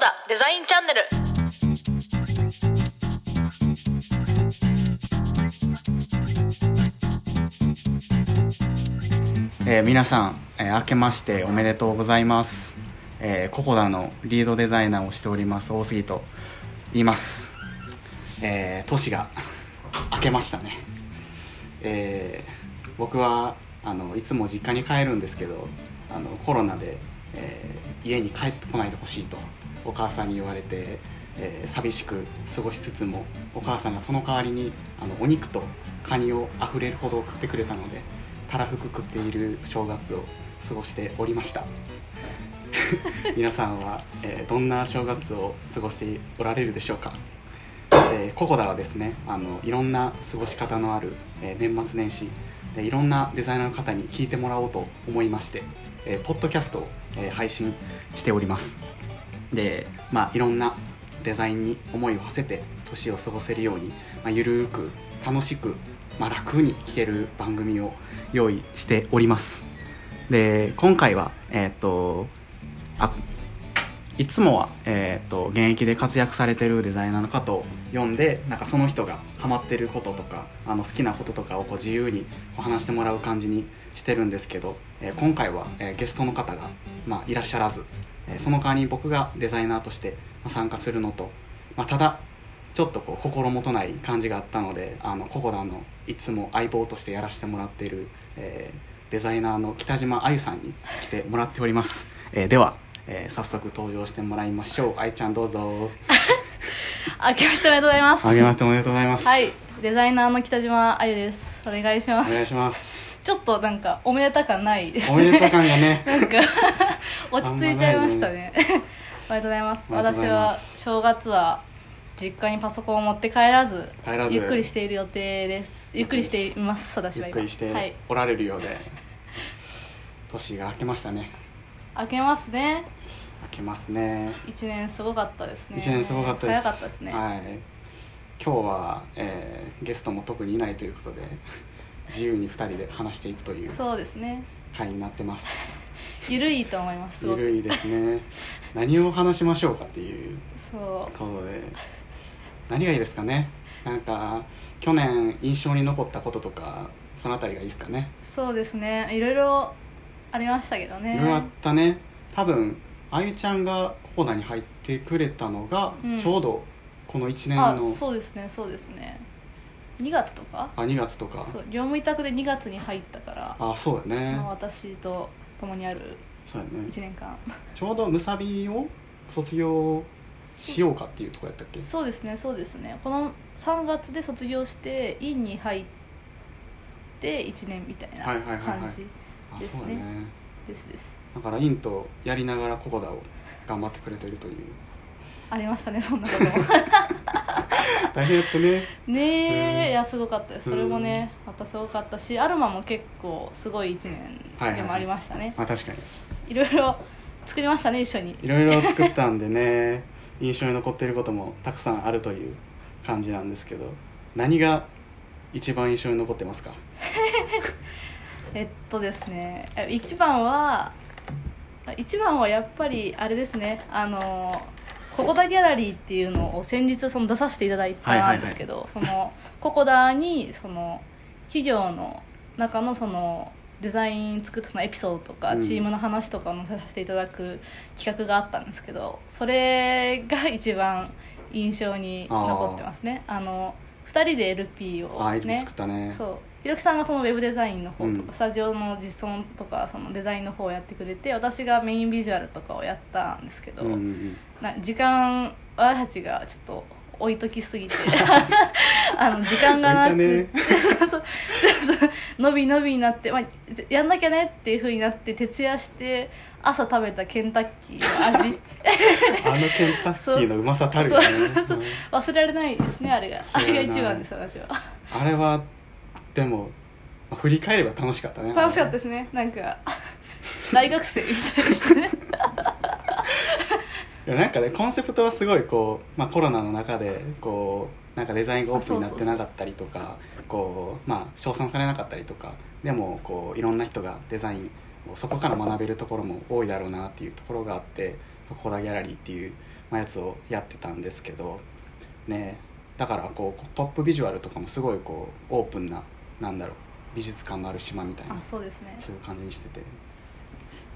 ダデザインチャンネル。えー皆さん、えー明けましておめでとうございます、えーココダのリードデザイナーをしております大杉と言います、えー年が 明けましたね、えー僕はあのいつも実家に帰るんですけどあのコロナで、えー家に帰ってこないでほしいとお母さんに言われて、えー寂しく過ごしつつもお母さんがその代わりにあのお肉とカニをあふれるほど送ってくれたのでたらふく食っている正月を過ごしておりました。皆さんは、えーどんな正月を過ごしておられるでしょうか、えーココダはですねあのいろんな過ごし方のある、えー年末年始でいろんなデザイナーの方に聞いてもらおうと思いまして、えーポッドキャストを、えー配信しております。でまあいろんなデザインに思いを馳せて年を過ごせるように、まあ、ゆるく楽しく、まあ、楽に聴ける番組を用意しております。で今回はえーっとあいつもは、えー、と現役で活躍されてるデザイナーの方を呼んでなんかその人がハマってることとかあの好きなこととかをこう自由にこう話してもらう感じにしてるんですけど、えー今回は、えーゲストの方が、まあ、いらっしゃらず、えーその代わりに僕がデザイナーとして参加するのと、まあ、ただちょっとこう心もとない感じがあったのであのココダのいつも相棒としてやらせてもらっている、えデザイナーの北島あゆさんに来てもらっております、えでは、えー早速登場してもらいましょう。あゆちゃんどうぞ。明けましておめでとうございます。あげましておめでとうございます。はい。デザイナーの北島あゆです。お願いします。お願いします。ちょっとなんかおめでた感ないですおめでた感がね。なんか 落ち着いちゃいましたね。おめでとうございます。おめでとうございま私はす正月は実家にパソコンを持って帰らず帰らず。ゆっくりしている予定です。ゆっくりしています私は今。ゆっくりしてはい。おられるようで、年が明けましたね明けますね。明けますね。一年すごかったですね。一年すごかったです。早かったですね、はい。今日は、えーゲストも特にいないということで自由に2人で話していくというそうですね。回になってます。ゆるいと思いますすゆるいですね。何を話しましょうかっていうそう。ことで。何がいいですかね？なんか去年印象に残ったこととかそのあたりがいいですかね？そうですね。いろいろありましたけどね。いろいろあったね。多分あゆちゃんがココダに入ってくれたのが、うん。ちょうどこの1年あのそうですねそうですね。2月とか？あ2月とか。そう業務委託で2月に入ったから、あそうやね、まあ、私と共にあるそうやね。1年間。ちょうどムサビを卒業しようかっていうとこやったっけ？そうですねそうですね。この3月で卒業して院に入って1年みたいなはいはいはいはい。感じ。あですね。ねですです。だからインとやりながらココダを頑張ってくれてるという。ありましたねそんなことも。大変やったね。ねえ、うん。いやすごかったです。それもねまたすごかったしアルマも結構すごい1年でもありましたね、まあ確かに。いろいろ作りましたね一緒に。いろいろ作ったんでね。印象に残ってることもたくさんあるという感じなんですけど。何が一番印象に残ってますか？えっとですねえ一番は一番はやっぱりあれですねあのココダギャラリーっていうのを先日その出させていただいたんですけど、そのココダにその企業の中のそのデザイン作ったそのエピソードとか、うん。チームの話とかを載させていただく企画があったんですけどそれが一番印象に残ってますね。あの2人で LP をあ LP ね作ったね。そうひろきさんがそのウェブデザインの方とか、うん。スタジオの実装とかそのデザインの方をやってくれて私がメインビジュアルとかをやったんですけど、うんうんうん。な時間私たちがちょっと置いときすぎて あの時間がなくて 伸び伸びになって、まあ、やんなきゃねっていうふうになって徹夜して朝食べたケンタッキーの味。あのケンタッキーのうまさたるよね。忘れられないですねあれが。あれが一番です私は。あれはでもまあ振り返れば楽しかったね楽しかったですね。なんか 大学生みたいでしたね。いやなんかねコンセプトはすごいこう、まあ、コロナの中でこうなんかデザインがオープンになってなかったりとかこうまあ称賛されなかったりとかでもこういろんな人がデザインをそこから学べるところも多いだろうなっていうところがあってココダギャラリーっていうまあやつをやってたんですけどね。だからこうトップビジュアルとかもすごいこうオープンななんだろう美術館のある島みたいなあそうですね。そういう感じにしてて。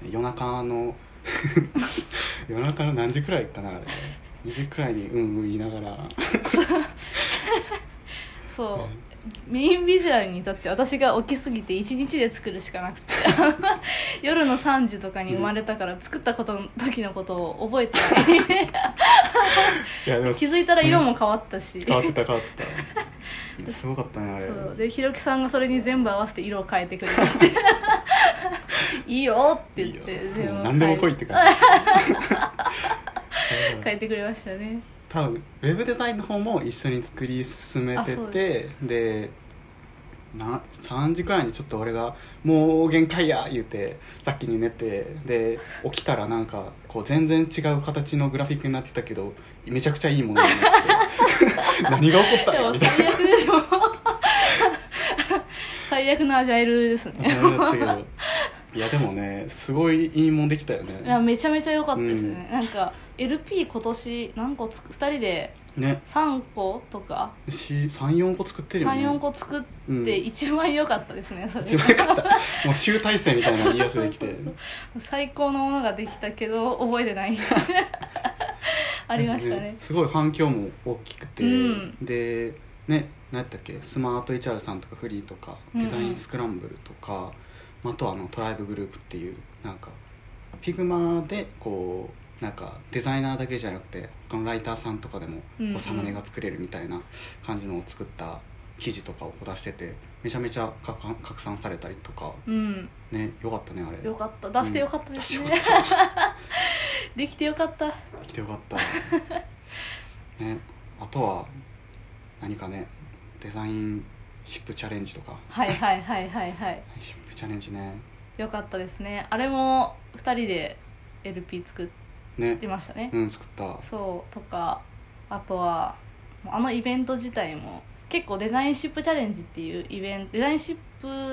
夜中の 夜中の何時くらいかなあれ。2時くらいにうんうん言いながら。そう。メインビジュアルに至って私が起きすぎて1日で作るしかなくて。夜の3時とかに生まれたから作ったことの時のことを覚えてない。いやでも気づいたら色も変わったし。変わってた変わってたすごかったねあれ。そう。でひろきさんがそれに全部合わせて色を変えてくれて。いいよって言っていい何でも来いって感じ。変えてくれましたね。多分ウェブデザインの方も一緒に作り進めててでな3時くらいにちょっと俺が「もう限界や!」言うて先に寝てで起きたらなんかこう全然違う形のグラフィックになってたけどめちゃくちゃいいものになってて。何が起こったんやみた 最悪のアジャイルですね。な感じだったけど。いやでもねすごいいいもんできたよいやねめちゃめちゃ良かったですね、なんか LP 今年何個つく2人でね。3個とか。34個作ってるよね。34個作っうん。て一番良かったですねそれ。一番よかった。もう集大成みたいないいやつできて。最高のものができたけど覚えてない。ありましたねすごい反響も大きくて、うん。でね何やったっけ？スマート HR さんとかフリーとかうんうん。デザインスクランブルとか、まあ、あとはあのトライブグループっていうなんか Figma でこうなんかデザイナーだけじゃなくて他のライターさんとかでもこうんうん。うサムネが作れるみたいな感じのを作った記事とかを出しててめちゃめちゃ拡散されたりとか。うん。ねよかったねあれ。よかった。出してよかったですね、出してよか できてよかった。できてよかった。ね。あとは何かねデザインシップチャレンジとか。はいはいはいはいはい。シップチャレンジね。よかったですね。あれも2人で LP 作っね。てましたね、うん作った。そうとかあとはあのイベント自体も結構デザインシップチャレンジっていうイベントデザインシッ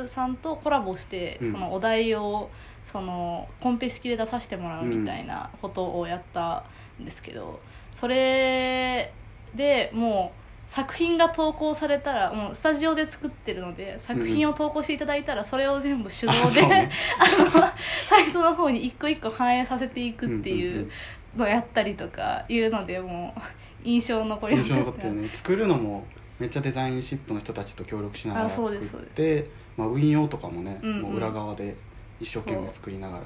プさんとコラボして、うん。そのお題をそのコンペ式で出させてもらうみたいなことをやったんですけど、それでもう作品が投稿されたらもうスタジオで作ってるので作品を投稿していただいたらそれを全部手動あで、そうね。あのサイトの方に一個一個反映させていくっていう。んんん。のやったりとかいうのでもう印象残り印象残ってるね。作るのもめっちゃデザインシップの人たちと協力しながら作ってまあ、運用とかもね、うんうん。もう裏側で一生懸命作りながら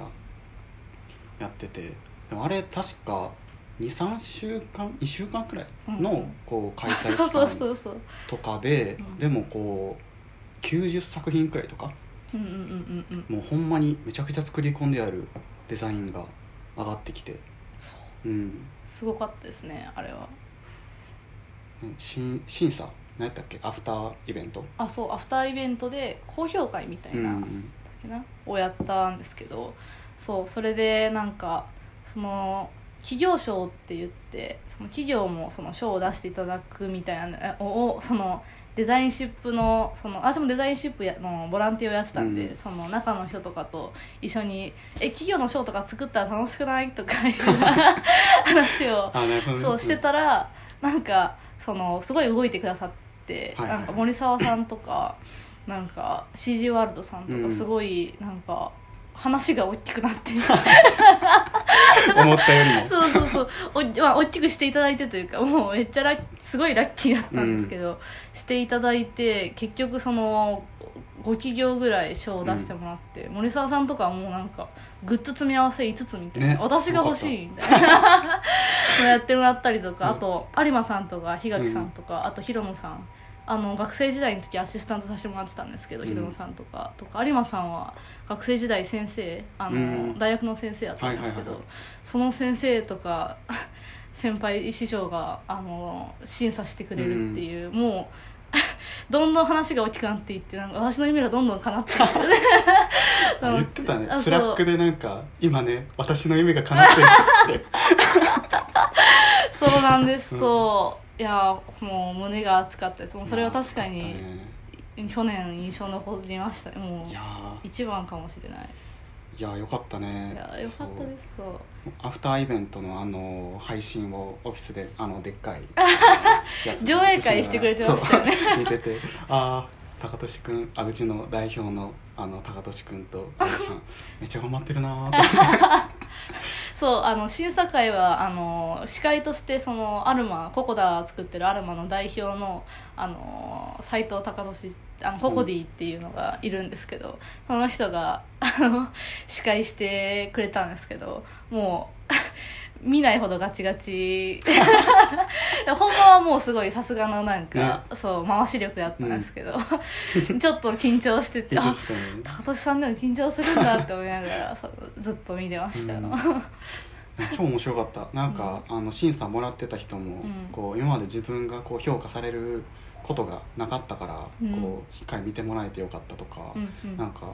やってて。でもあれ確か23週間2週間くらいのうん。うんこう開催期間 とかで、うん。でもこう90作品くらいとかうんうんうんうんうん。もうほんまにめちゃくちゃ作り込んであるデザインが上がってきて。そう。うん。すごかったですねあれは。審審査何やったっけ？アフターイベント？あそうアフターイベントで高評会みたいな、うん。だっけな？をやったんですけどそうそれでなんかその企業賞って言ってその企業もその賞を出していただくみたいなのをそのデザインシップのその私もデザインシップやのボランティアをやってたんで、うん。その中の人とかと一緒に「え企業の賞とか作ったら楽しくない?」とかいう 話をそうしてたらなんかそのすごい動いてくださって、はいはいはい。なんか森沢さんとかなんか CG ワールドさんとうん。かすごいなんか話が大きくなって、思ったより。もそうそうそう。お、まあ、大きくしていただいてというかもうめっちゃすごいラッキーだったんですけど、していただいて結局その5企業ぐらい賞を出してもらって、森沢さんとかはもうなんかグッズ詰め合わせ5つみたいな、ね私が欲しい。みた。いなのやってもらったりとか、うん。あと有馬さんとか檜垣さんとか、あと広野さんあの学生時代の時アシスタントさせてもらってたんですけど、うん。広野さんとかとか有馬さんは学生時代先生あの、うん。大学の先生やったんですけど、その先生とか 先輩師匠があの審査してくれるっていう、もう どんどん話が大きくなっていってなんか私の夢がどんどん叶って 言ってたね。 Slack でなんか今ね私の夢が叶ってるって。そうなんです、う。ん。そういやもう胸が熱かったです。もうそれは確かにね。去年印象残りましたね。もう一番かもしれない。いやよかったね。いやよかったですそう。アフターイベントのあの配信をオフィスであのでっかい 上映会してくれてましたよね。見てて。ああ高俊君あうちの代表のあの高俊君とあやちゃんめっちゃ頑張ってるなーって そうあの審査会はあの司会としてそのアルマココダ作ってるアルマの代表のあの斉藤隆俊あのココディっていうのがいるんですけど、その人があの司会してくれたんですけどもう見ないほどガチガチ。本番はもうすごいさすがのなんか、ね。そう回し力だったんですけど、ちょっと緊張してて緊張あしてたね。高俊さんでも緊張するんだって思いながらずっと見てました。よ、うん。超面白かった。なんか、あの審査もらってた人も、うん。こう今まで自分がこう評価されることがなかったから、うん。こうしっかり見てもらえてよかったとか、うんうん。なんか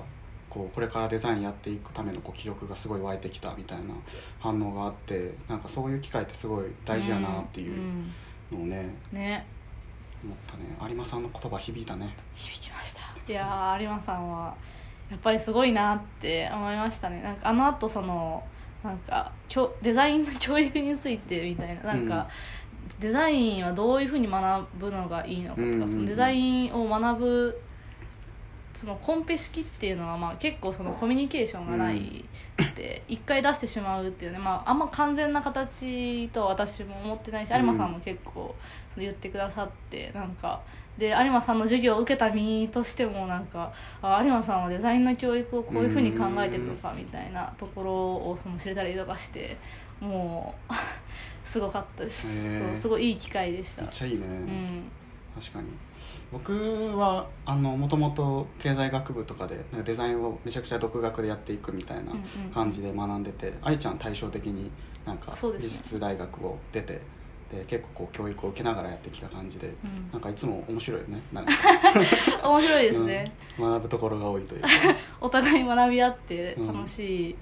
こうこれからデザインやっていくためのこう気力がすごい湧いてきたみたいな反応があってなんかそういう機会ってすごい大事やなっていううんのをね、ね。思ったね。有馬さんの言葉響いたね。響きました。いやー有馬さんはやっぱりすごいなって思いましたね。なんかあのあとそのなんか教デザインの教育についてみたいななんか、デザインはどういうふうに学ぶのがいいのかとか、うんうんうん。そのデザインを学ぶそのコンペ式っていうのはまあ結構そのコミュニケーションがないって一回出してしまうっていうね、まあ、あんま完全な形とは私も思ってないしうん。有馬さんも結構その言ってくださってなんかで有馬さんの授業を受けた身としてもなんかあ有馬さんはデザインの教育をこういうふうに考えてるのかみたいなところをその知れたりとかしてもう すごかったです。そうすごいいい機会でした。めっちゃいいね、うん。確かに僕はあのもともと経済学部とかでなんかデザインをめちゃくちゃ独学でやっていくみたいなうんうん。感じで学んでて愛ちゃん対照的になんか美術大学を出てで結構こう教育を受けながらやってきた感じでうん。なんかいつも面白いよねなんか。面白いですね、うん。学ぶところが多いというか。お互い学び合ってうん。楽しい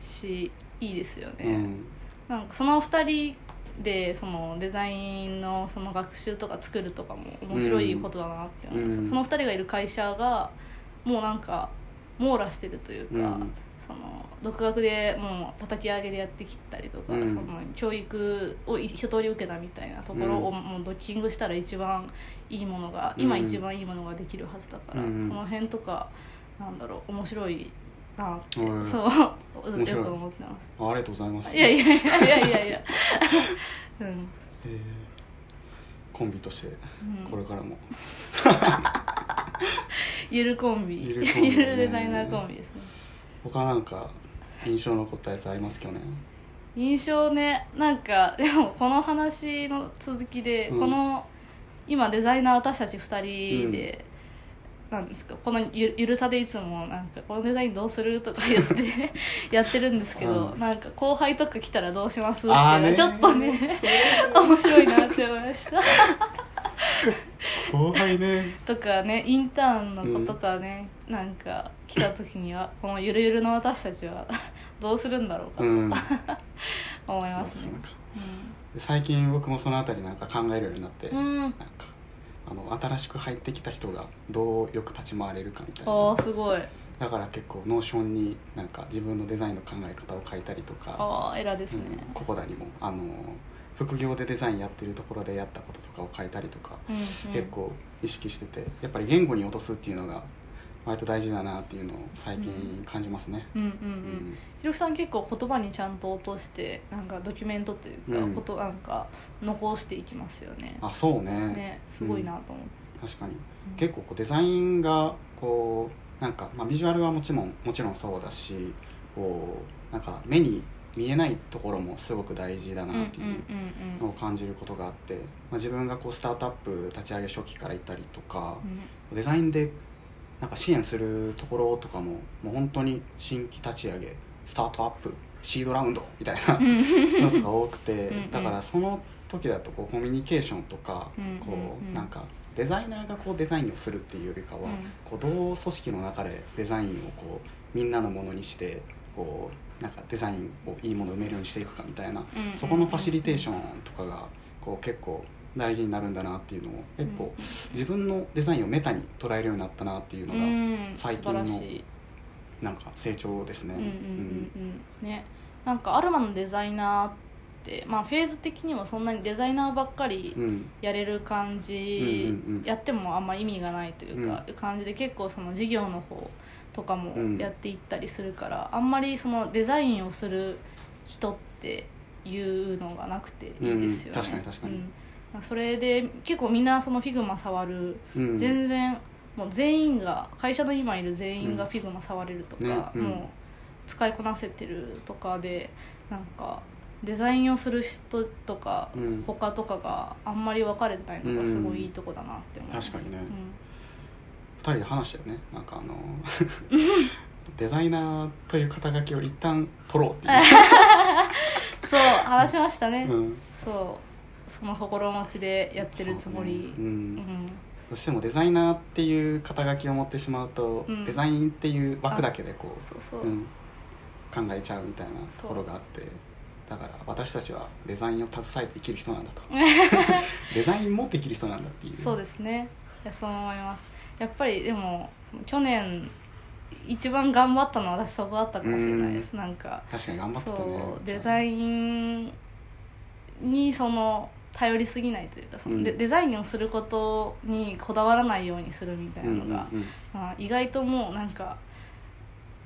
し、いいですよね、うん。なんかその2人でそのデザインのその学習とか作るとかも面白いことだなって思いました、うんその2人がいる会社がもうなんか網羅してるというか、うんその独学でもう叩き上げでやってきたりとか、うん。その教育を一通り受けたみたいなところをうん。もうドッキングしたら一番いいものが今うん。一番いいものができるはずだから、うん。その辺とかなんだろう面白いなって、うんそうよく思ってます。あありがとうございます。いやいやいやいやいや。い やうん、えーコンビとしてうん。これからも。ゆるコンビ。ゆるね。ゆるデザイナーコンビですね。他なんか印象残ったやつあります去年？印象ねなんかでもこの話の続きで、うん。この今デザイナー私たち2人で、なんですか？このゆゆるさでいつもなんかこのデザインどうする？とか言って やってるんですけど、うん。なんか後輩とか来たらどうします？っていうあーね。のはちょっとね面白いなって思いました。後輩ね。とかねインターンの子とかね、なんか来た時にはこのゆるゆるの私たちは どうするんだろうかとうん。思いますね。なんか。最近僕もそのあたりなんか考えるようになって、うん、うん、なんかあの新しく入ってきた人がどうよく立ち回れるかみたいあな。あすごい。だから結構 Notion になんか自分のデザインの考え方を書いたりとか。ああ偉ですね、うん、ここだにもあの副業でデザインやってるところでやったこととかを書いたりとか、うんうん。結構意識しててやっぱり言語に落とすっていうのが割と大事だなっていうのを最近感じますね。うんうんううん。んひろきさん結構言葉にちゃんと落としてなんかドキュメントというか、うん。ことなんか残していきますよね。あそうね。ねすごいなと思って、確かに。うん。結構こうデザインがこうなんか、まあ、ビジュアルはもちろんもちろんそうだしこうなんか目に見えないところもすごく大事だうんうんなっていううんのを感じることがあって、まあ、自分がこうスタートアップ立ち上げ初期から行ったりとかうん。デザインでなんか支援するところとかももう本当に新規立ち上げスタートアップシードラウンドみたいなうん。のとか多くてうんうん。だからその時だとこうコミュニケーションとかうんこうなんかデザイナーがこうデザインをするっていうよりかはうん。こうどう組織の中でデザインをこうみんなのものにしてこうなんかデザインをいいものを埋めるようにしていくかみたいなそこのファシリテーションとかがこう結構大事になるんだなっていうのを結構自分のデザインをメタに捉えるようになったなっていうのがうん。最近のなんか成長ですね。うんうんうんうん。ね。なんかアルマのデザイナーってまあフェーズ的にもそんなにデザイナーばっかりやれる感じ、やってもあんま意味がないというか、感じで結構その事業の方とかもうん。やっていったりするから、あんまりそのデザインをする人っていうのがなくていいですよね、うん。確かに確かに。うんそれで結構みんなその Figma触る、うん。全然もう全員が会社の今いる全員が Figma触れるとか、ねうん。もう使いこなせてるとかでなんかデザインをする人とか、うん。他とかがあんまり分かれてないのがすごいいいとこだなって思います、確かにね。うん。二人で話したよね。なんかあのデザイナーという肩書きを一旦取ろうっていうそう話しましたね、うんそうその心持ちでやってるつもり。そうね。うん。うん。どうしてもデザイナーっていう肩書きを持ってしまうと、うん。デザインっていう枠だけでこうそうそう、うん、考えちゃうみたいなところがあってだから私たちはデザインを携えて生きる人なんだと。デザインもできる人なんだっていう。そうですね。いやそう思います。やっぱりでも去年一番頑張ったのは私そこだったかもしれないです。なんか確かに頑張ってたね。そうデザインにその頼りすぎないというかその、うん。デデザインをすることにこだわらないようにするみたいなのが、まあ、意外ともうなんか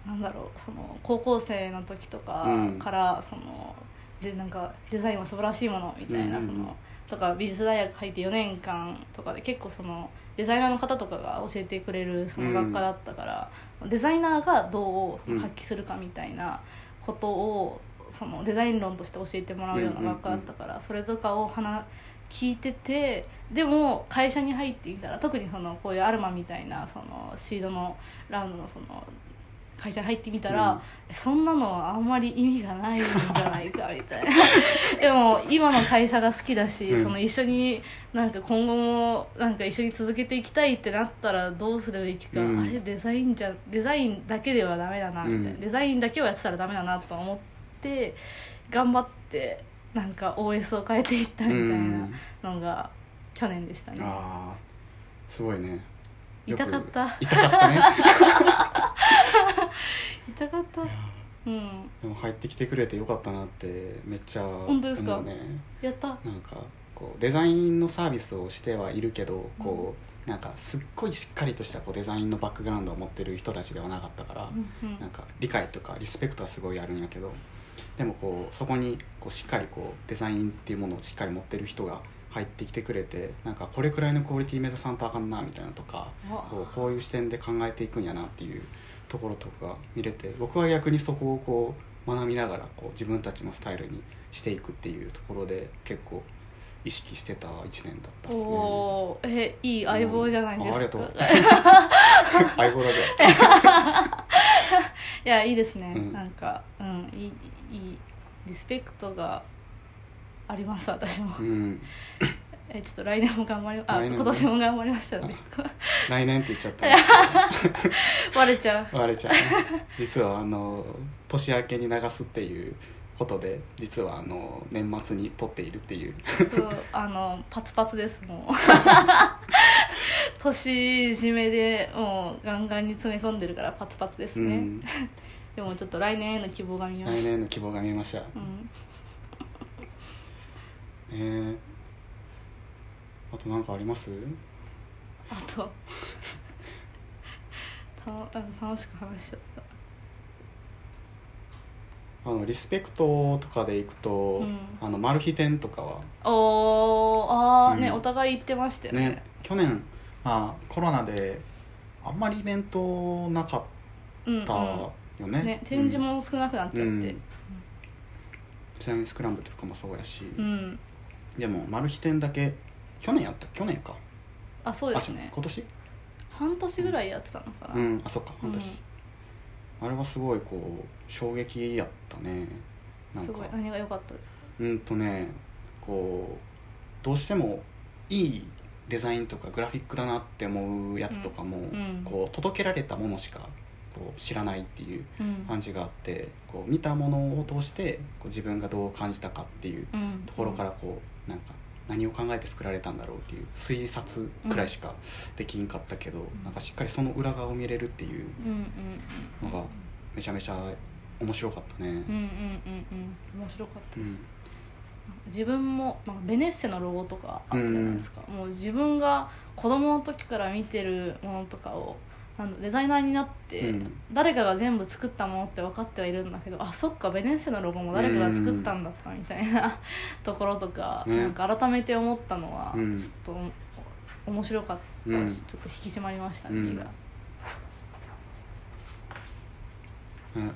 なんだろうその高校生の時とかうん。からその、でなんかデザインは素晴らしいものみたいな、そのとか美術大学入って4年間とかで結構そのデザイナーの方とかが教えてくれるその学科だったから、デザイナーがどう発揮するかみたいなことをそのデザイン論として教えてもらうような学科だったから、それとかを話聞いててでも会社に入ってみたら特にそのこういうアルマみたいなそのシードのラウンドのその会社に入ってみたら、うん。そんなのはあんまり意味がないんじゃないかみたいな。でも今の会社が好きだし、うん。その一緒になんか今後もなんか一緒に続けていきたいってなったらどうするべきか、うん。あれデザインじゃデザインだけではダメだなみたいな、うん。デザインだけをやってたらダメだなと思って頑張ってなんか OS を変えていったみたいなのが去年でしたね、ああすごいね。痛かった。痛かったね。痛かった。うん。でも入ってきてくれてよかったなってめっちゃ本当ですか？ね。やった。なんかこうデザインのサービスをしてはいるけどこうなんかすっごいしっかりとしたこうデザインのバックグラウンドを持ってる人たちではなかったから、うんうん。なんか理解とかリスペクトはすごいあるんやけどでもこうそこにこうしっかりこうデザインっていうものをしっかり持ってる人が入ってきてくれてなんかこれくらいのクオリティ目指さんとあかんなみたいなとかわこうこういう視点で考えていくんやなっていうところとかが見れて僕は逆にそこをこう学びながらこう自分たちのスタイルにしていくっていうところで結構意識してた1年だったっすね。おーえいい相棒じゃないですか、うんあありが 相棒だぜいやいいですね、うん。なんかうんいいいいリスペクトがあります私も。うん。えちょっと来年も頑張りあ今年も頑張りましたね。来年って言っちゃったんですけど。バレちゃう。バレちゃうね。実はあの年明けに流すっていうことで実はあの年末に撮っているっていう。そうあのパツパツですもう。年締めでもうガンガンに詰め込んでるからパツパツですね、うん、でもちょっと来年への希望が見えま来した。年の希望が見えました、うん。え。ー、あと何かあります？あと。たうん楽しく話しちゃったあのリスペクトとかでいくと、うん。あのマル秘店とかはおーあーね、うん。お互い言ってましたよね。ね去年、まあ、コロナであんまりイベントなかっうんたよね,、ね展示も少なくなっちゃって。うん。デザインスクランブルとかもそうやし、うん、でもマル秘店だけ去年やった去年か。あそうですあね今年？半年ぐらいやってたのかな、うんあそっか半年、あれはすごいこう衝撃やったね。なんか。すごい。何が良かったですか？うんとねこうどうしてもいいデザインとかグラフィックだなって思うやつとかも、ん。こう届けられたものしかこう知らないっていううん。感じがあってこう見たものを通してこう自分がどう感じたかっていううん。ところからこうなんか何を考えて作られたんだろうっていう推察くらいしかできんかったけど、なんかしっかりその裏側を見れるっていううんうんうんのがめちゃめちゃ面白かったね。うんうんうんうん。面白かったうん。です、自分もなんかベネッセのロゴとかあったじゃないですか、もう自分が子供の時から見てるものとかをなんだデザイナーになって、うん。誰かが全部作ったものって分かってはいるんだけどあそっかベネッセのロゴも誰かが作ったんだったみたいなところとか,、ね。なんか改めて思ったのは、うん。ちょっと面白かったし、うん。ちょっと引き締まりましたね、うん。身がね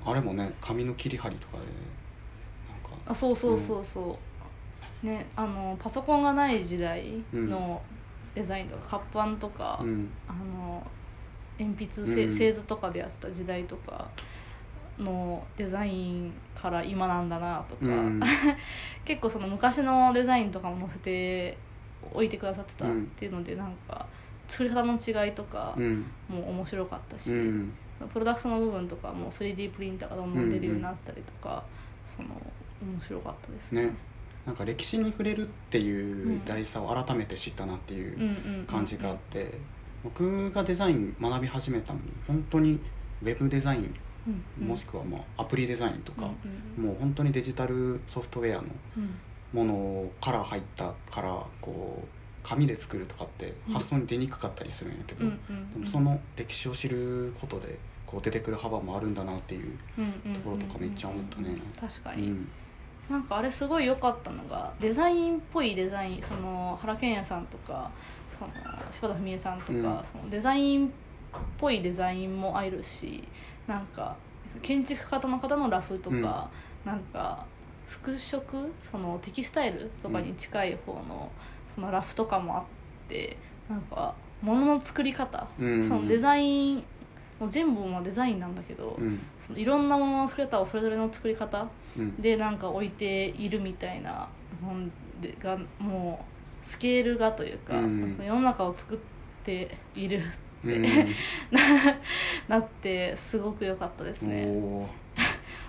あれもね紙の切り張りとかでなんか。あそうそうそうそう、ねあのパソコンがない時代のデザインとか活版とか、うん。あの鉛筆せうん。製図とかでやってた時代とかのデザインから今なんだなとか、うん。結構その昔のデザインとかも載せておいてくださってたっていうので、なんか作り方の違いとかうん。も面白かったし、うん。プロダクトの部分とかも 3D プリンターがどんどん出るようになったりとか、その面白かったですね。ね。なんか歴史に触れるっていう大事さを改めて知ったなっていううんうんうんうん。感じがあって、僕がデザイン学び始めたのも本当にウェブデザインうんうん。もしくはまあアプリデザインとか、うんもう本当にデジタルソフトウェアのうん。ものから入ったからこう紙で作るとかって発想に出にくかったりするんやけど、うんうんでもその歴史を知ることでこう出てくる幅もあるんだなっていう、ところとかめっちゃ思ったね。確かに、うん。なんかあれすごい良かったのがデザインっぽいデザインその原健也さんとかその柴田文江さんとか、うん。そのデザインっぽいデザインもあるしなんか建築家の方のラフとか、なんか服飾そのテキスタイルとかに近い方の,、そのラフとかもあってなんか物の作り方、うん。そのデザインもう全部もデザインなんだけど、うん。そのいろんなものの作り方をそれぞれの作り方うん。でなんか置いているみたいな本でがもうスケールがというか、うん。その世の中を作っているうん。なってすごく良かったですね。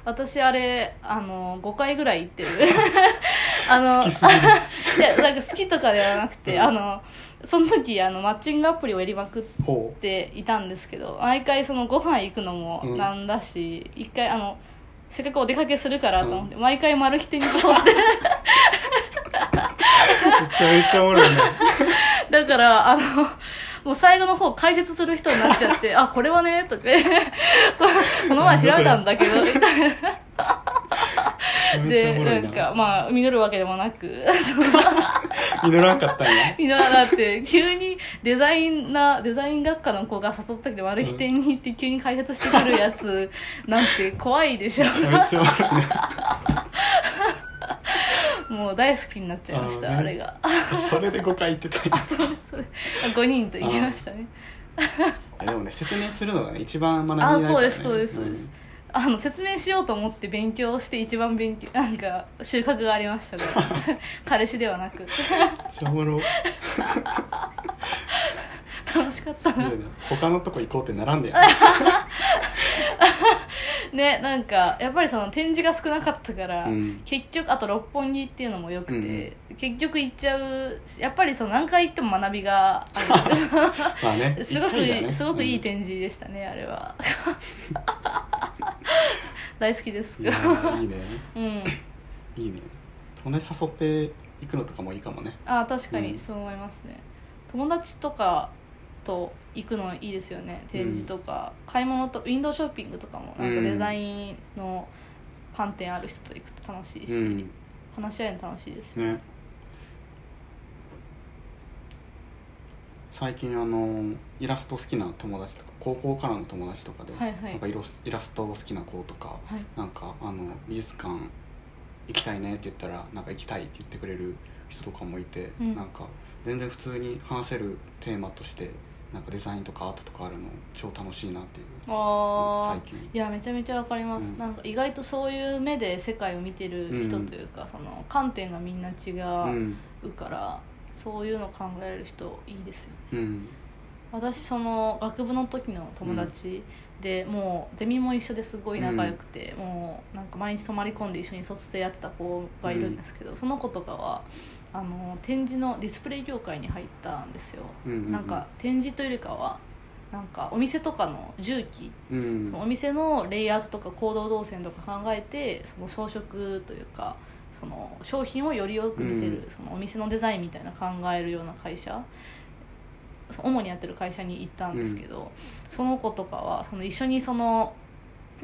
私あれあの5回ぐらい行ってる。あの好きすぎる。いやなんか好きとかではなくて、うん。あのその時あのマッチングアプリをやりまくっほていたんですけど毎回そのご飯行くのもうん。なんだし、一回あのせっかくお出かけするからと思って、毎回丸ひてに取ってちゃめちゃおもろいね。だからあのもう最後の方解説する人になっちゃって「あこれはね」とか。この前調べたんだけどみたいな。でな。ないんかまあ実るわけでもなく。その祈らんかったんや。実らなって急にデザイナーデザイン学科の子が誘ったけど丸ひてに行って急に解説してくるやつなんて怖いでしょ。めちゃめちゃいねもう大好きになっちゃいましたあ,、あれが。それで5回言ってたんやあそうですそう。です5人と行きましたね。えでもね説明するのがね一番学びになあるから、ね、そうですそうですそうです、あの説明しようと思って勉強して一番勉強なんか収穫がありましたから。彼氏ではなく。めっちゃおもろ楽しかった。な他のとこ行こうって並んでや ねなんかやっぱりその展示が少なかったから、うん。結局あと六本木っていうのもよくて、結局行っちゃうやっぱりその何回行っても学びがある。まあね すごくすごくいいうん。展示でしたね、あれは。大好きです。いやいいね。うん。いいね。友達誘って行くのとかもいいかもね。あ確かうんにそう思いますね、友達とかと行くのいいですよね。展示とか、買い物とウィンドウショッピングとかもなんかデザインの観点ある人と行くと楽しいし、うん。話し合いの楽しいですよ、ね。最近あのイラスト好きな友達とか高校からの友達とかで、はいはい。なんかイラスト好きな子とかはい。なんかあの美術館行きたいねって言ったらなんか行きたいって言ってくれる人とかもいて、うん。なんか全然普通に話せるテーマとしてなんかデザインとかアートとかあるの超楽しいなっていう。ああ最近。いやめちゃめちゃわかります、うん。なんか意外とそういう目で世界を見てる人というか、その観点がみんな違うんうから、そういうの考えられる人いいですよね。うん。私その学部の時の友達で、もうゼミも一緒ですごい仲良くて、もうなんか毎日泊まり込んで一緒に卒でやってた子がいるんですけど、その子とかはあの展示のディスプレイ業界に入ったんですよ、うんうんうん。なんか展示というよりかはなんかお店とかの重機うん。そのお店のレイアウトとか行動動線とか考えてその装飾というかその商品をよりよく見せる、うん。そのお店のデザインみたいな考えるような会社そ主にやってる会社に行ったんですけど、その子とかはその一緒にその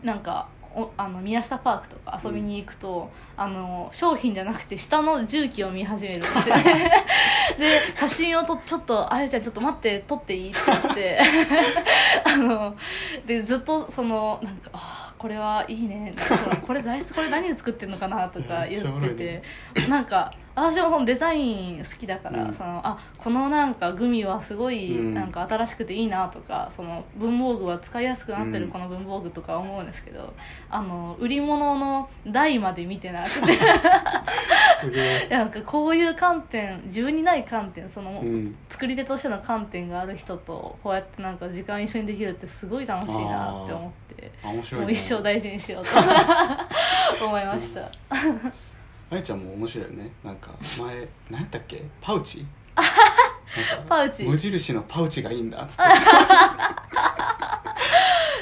なんかおあの宮下パークとか遊びに行くと、あの商品じゃなくて下の重機を見始めるんですよ。ね で写真をとちょっと「あゆちゃんちょっと待って撮っていい?」って。言ってあのでずっとそのなんかあーこれはいいね。これ材質これ何で作ってるのかなとか言ってて。なんか私もそのデザイン好きだから、うん。そのあこのなんかグミはすごいうん。なんか新しくていいなとか、その文房具は使いやすくなってうん。るこの文房具とか思うんですけど、あの売り物の台まで見てなくて。すげえ。なんかこういう観点自分にない観点その、うん。作り手としての観点がある人とこうやってなんか時間一緒にできるってすごい楽しいなって思ってあ面白い、もね、う一生大事にしようと 思いましたあやちゃんも面白いよね。なんか前何やったっけ？パウチ？パウチ。無印のパウチがいいんだっつって。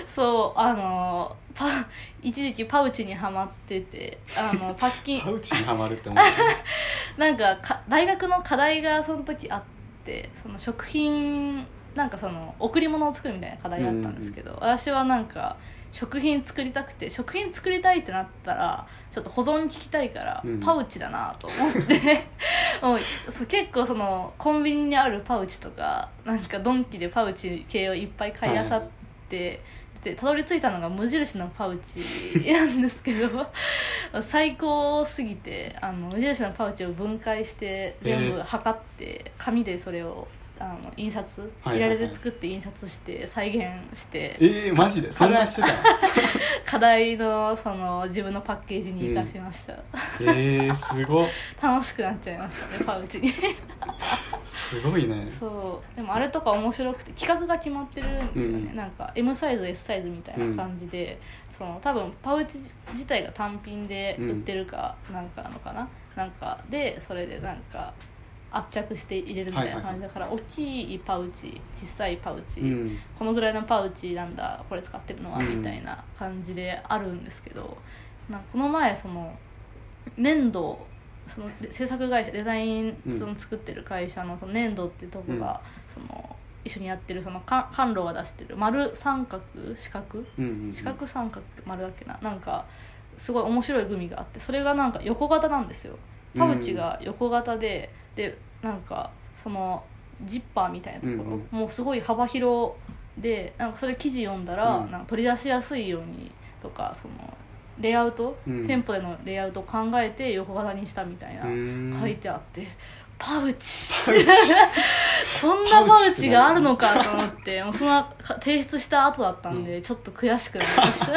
そうあのパ一時期パウチにはまっててあの パッキン。パウチにはまるって思う。なんかか大学の課題がその時あってその食品なんかその贈り物を作るみたいな課題があったんですけど、私はなんか食品作りたくて食品作りたいってなったらちょっと保存聞きたいから、うん。パウチだなと思って。もうそ結構そのコンビニにあるパウチとかなんかドンキでパウチ系をいっぱい買いあさって、でたどり着いたのが無印のパウチなんですけど 最高すぎてあの無印のパウチを分解して全部測って、紙でそれをあの印刷はいはいはい。ピラレで作って印刷して再現してえー、マジで？そんなしてた 課題のその自分のパッケージに生かしました、えー、すご楽しくなっちゃいましたねパウチに。すごいね。そう。でもあれとか面白くて企画が決まってるんですよね、うん。なんか M サイズ S サイズみたいな感じで、その多分パウチ自体が単品で売ってるかなんかなのかな、なんかでそれでなんか圧着して入れるみたいな感じだから、大きいパウチ小さいパウチ、うん。このぐらいのパウチなんだこれ使ってるのはうん。みたいな感じであるんですけど、なんかこの前その粘土そので制作会社デザインうん。その作ってる会社のその粘土ってとこが、その一緒にやってるそのか甘露が出してる丸三角四角？うんうんうん。四角三角？丸だっけな？なんかすごい面白いグミがあってそれがなんか横型なんですよパウチが横型で、でなんかそのジッパーみたいなところ、うんもうすごい幅広でなんかそれ記事読んだら、うん。なんか取り出しやすいようにとかそのレイアウト、うん。店舗でのレイアウトを考えて横型にしたみたいな、うん。書いてあってパウチ。こんなパウチがあるのかと思ってもうそのか提出した後だったんで、ちょっと悔しくなりました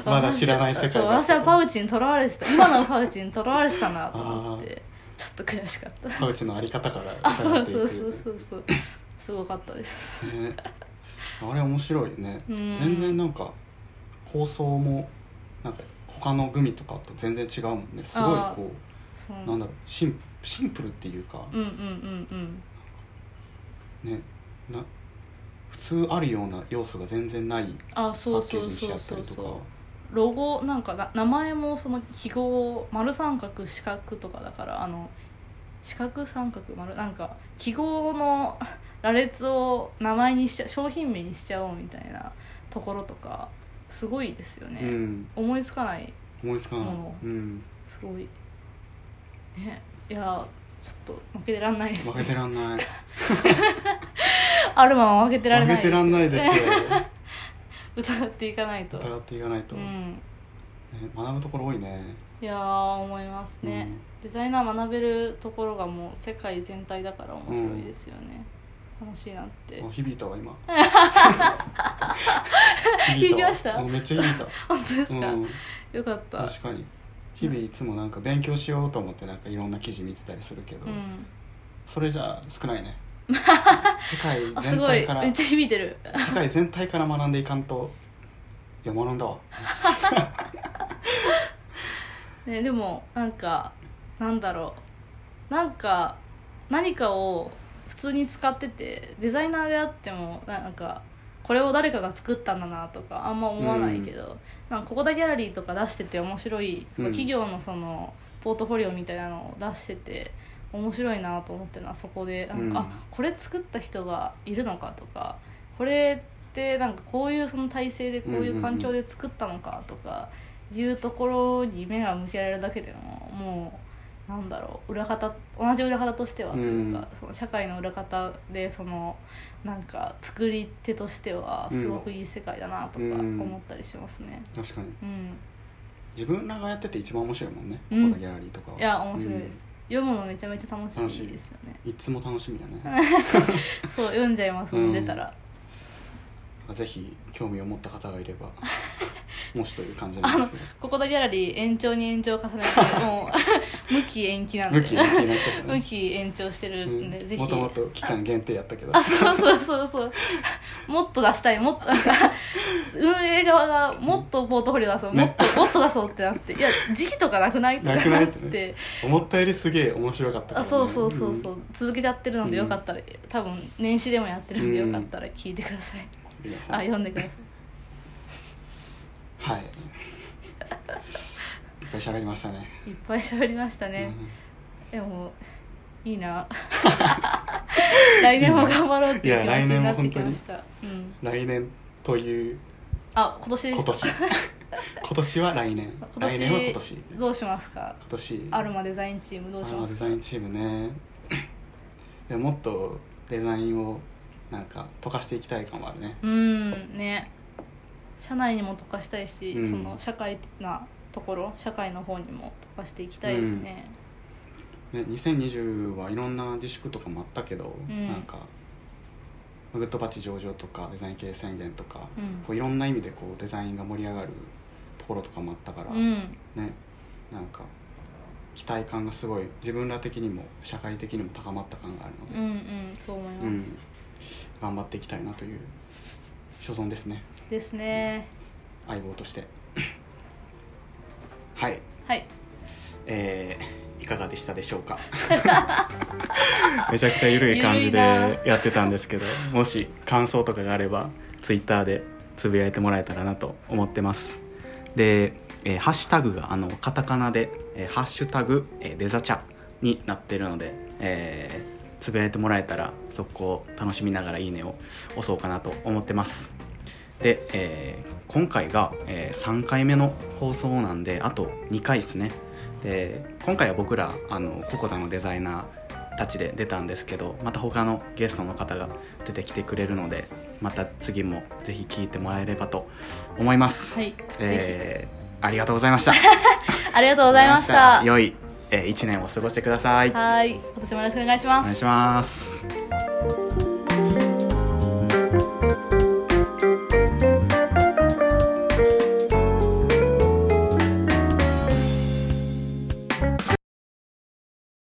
まだ知らない世界私はパウチにとらわれてた。今のパウチにとらわれてたなと思って。ちょっと悔しかった。パウチのあり方からあそうそううそうそうそう。すごかったです。ね。あれ面白いね。うん。全然なんか放送もなんか他のグミとかと全然違うもんね。すごいこそう。うなんだろう。シンシンプルっていうかうんうんうんうん。ねな普通あるような要素が全然ないあパッケージにしちゃったりとかロゴなんかな名前もその記号丸三角四角とかだからあの四角三角丸なんか記号の羅列を名前にしちゃ商品名にしちゃおうみたいなところとかすごいですよね、うん。思いつかない。思いつかない。もうん。すごい。ね。いやちょっと負けてらんないです負けてらんない。あるまま負けてられない負けてらんないですよ疑っていかないと。疑っていかないと、ね、うん。学ぶところ多いね。いやー思いますね、デザイナー学べるところがもう世界全体だから面白いですよね、楽しいなって。あ響いたわ今。響きました？うんめっちゃ響いた。本当ですか、うん、よかった。確かに。日々いつもなんか勉強しようと思ってなんかいろんな記事見てたりするけど、うん。それじゃ少ないね世界あすご全体から い。めっちゃ響いてる。世界全体から学んでいかんといや学んだわ。ねでもなんかなんだろう。なんか何かを普通に使っててデザイナーであってもなんかこれを誰かが作ったんだなとかあんま思わないけど、なんかここだギャラリーとか出してて面白い、うん。企業のそのポートフォリオみたいなのを出してて面白いなと思ってるのはそこで。なんか、うん。あこれ作った人がいるのかとかこれってなんかこういうその体制でこういう環境で作ったのかとかいうところに目が向けられるだけでももうなんだろう裏方同じ裏方としてはというか、うん。その社会の裏方でそのなんか作り手としてはすごくいい世界だなとかうん。思ったりしますね。確かに。うん、自分らがやってて一番面白いもんね、うん。ここだギャラリーとかは。いや面白いです、読むのめちゃめちゃ楽しいですよね。いつも楽しみだね。そう読んじゃいますうん。出たら。ぜひ興味を持った方がいれば もしという感じなんですけど。ここだギャラリー延長に延長を重ねて もう 無期延期なんで。向きになっちゃった無ね期延長してるんで、ぜひ。もともと期間限定やったけど。あそうそうそうそう。もっと出したい。もっと 運営側がもっとポートフォリオ出そう、もっともっと出そうってなって。いや時期とかなくないとかなくないっって。て思ったよりすげえ面白かったから、ね、あそうそうそうそう、ん。続けちゃってるのでよかったら、多分年始でもやってるんでよかったら聞いてください、あ読んでくださいはい。いっぱい喋りましたね。いっぱい喋りましたね、うんでもいいな。来年も頑張ろうっていう気持ちになってきました、うん、来年という。あ今年今年。今年は来年。今来年は今年。年どうしますか？今年。アルマデザインチームどうしアロマデますかザインチームね。でももっとデザインをなんか溶かしていきたい感もあるね。うん。ね社内にも溶かしたいし、うん。その社会なところ社会の方にも溶かしていきたいですね、ね2020はいろんな自粛とかもあったけど、うん。なんかグッドバッチ上場とかデザイン系宣言とか、うん。こういろんな意味でこうデザインが盛り上がるところとかもあったから、うん。ねなんか期待感がすごい自分ら的にも社会的にも高まった感があるので、うんうんそう思いうん。ます、頑張っていきたいなという所存ですねですね。相棒として。はい。はい。えーいかがでしたでしょうか？めちゃくちゃ緩い感じでやってたんですけどもし感想とかがあればツイッターでつぶやいてもらえたらなと思ってます。で、えーハッシュタグがあのカタカナで「えーハッシュタグ、えーデザチャ」になってるので、えーつぶやいてもらえたらそこを楽しみながら「いいね」を押そうかなと思ってますで、えー今回が、え3回目の放送なんであと2回ですね。で今回は僕らあのココダのデザイナーたちで出たんですけどまた他のゲストの方が出てきてくれるのでまた次もぜひ聞いてもらえればと思います、はい、ぜえーありがとうございました。ひありがとうございました。良い、え1年を過ごしてください。はい今年もよろしくお願いします。お願いします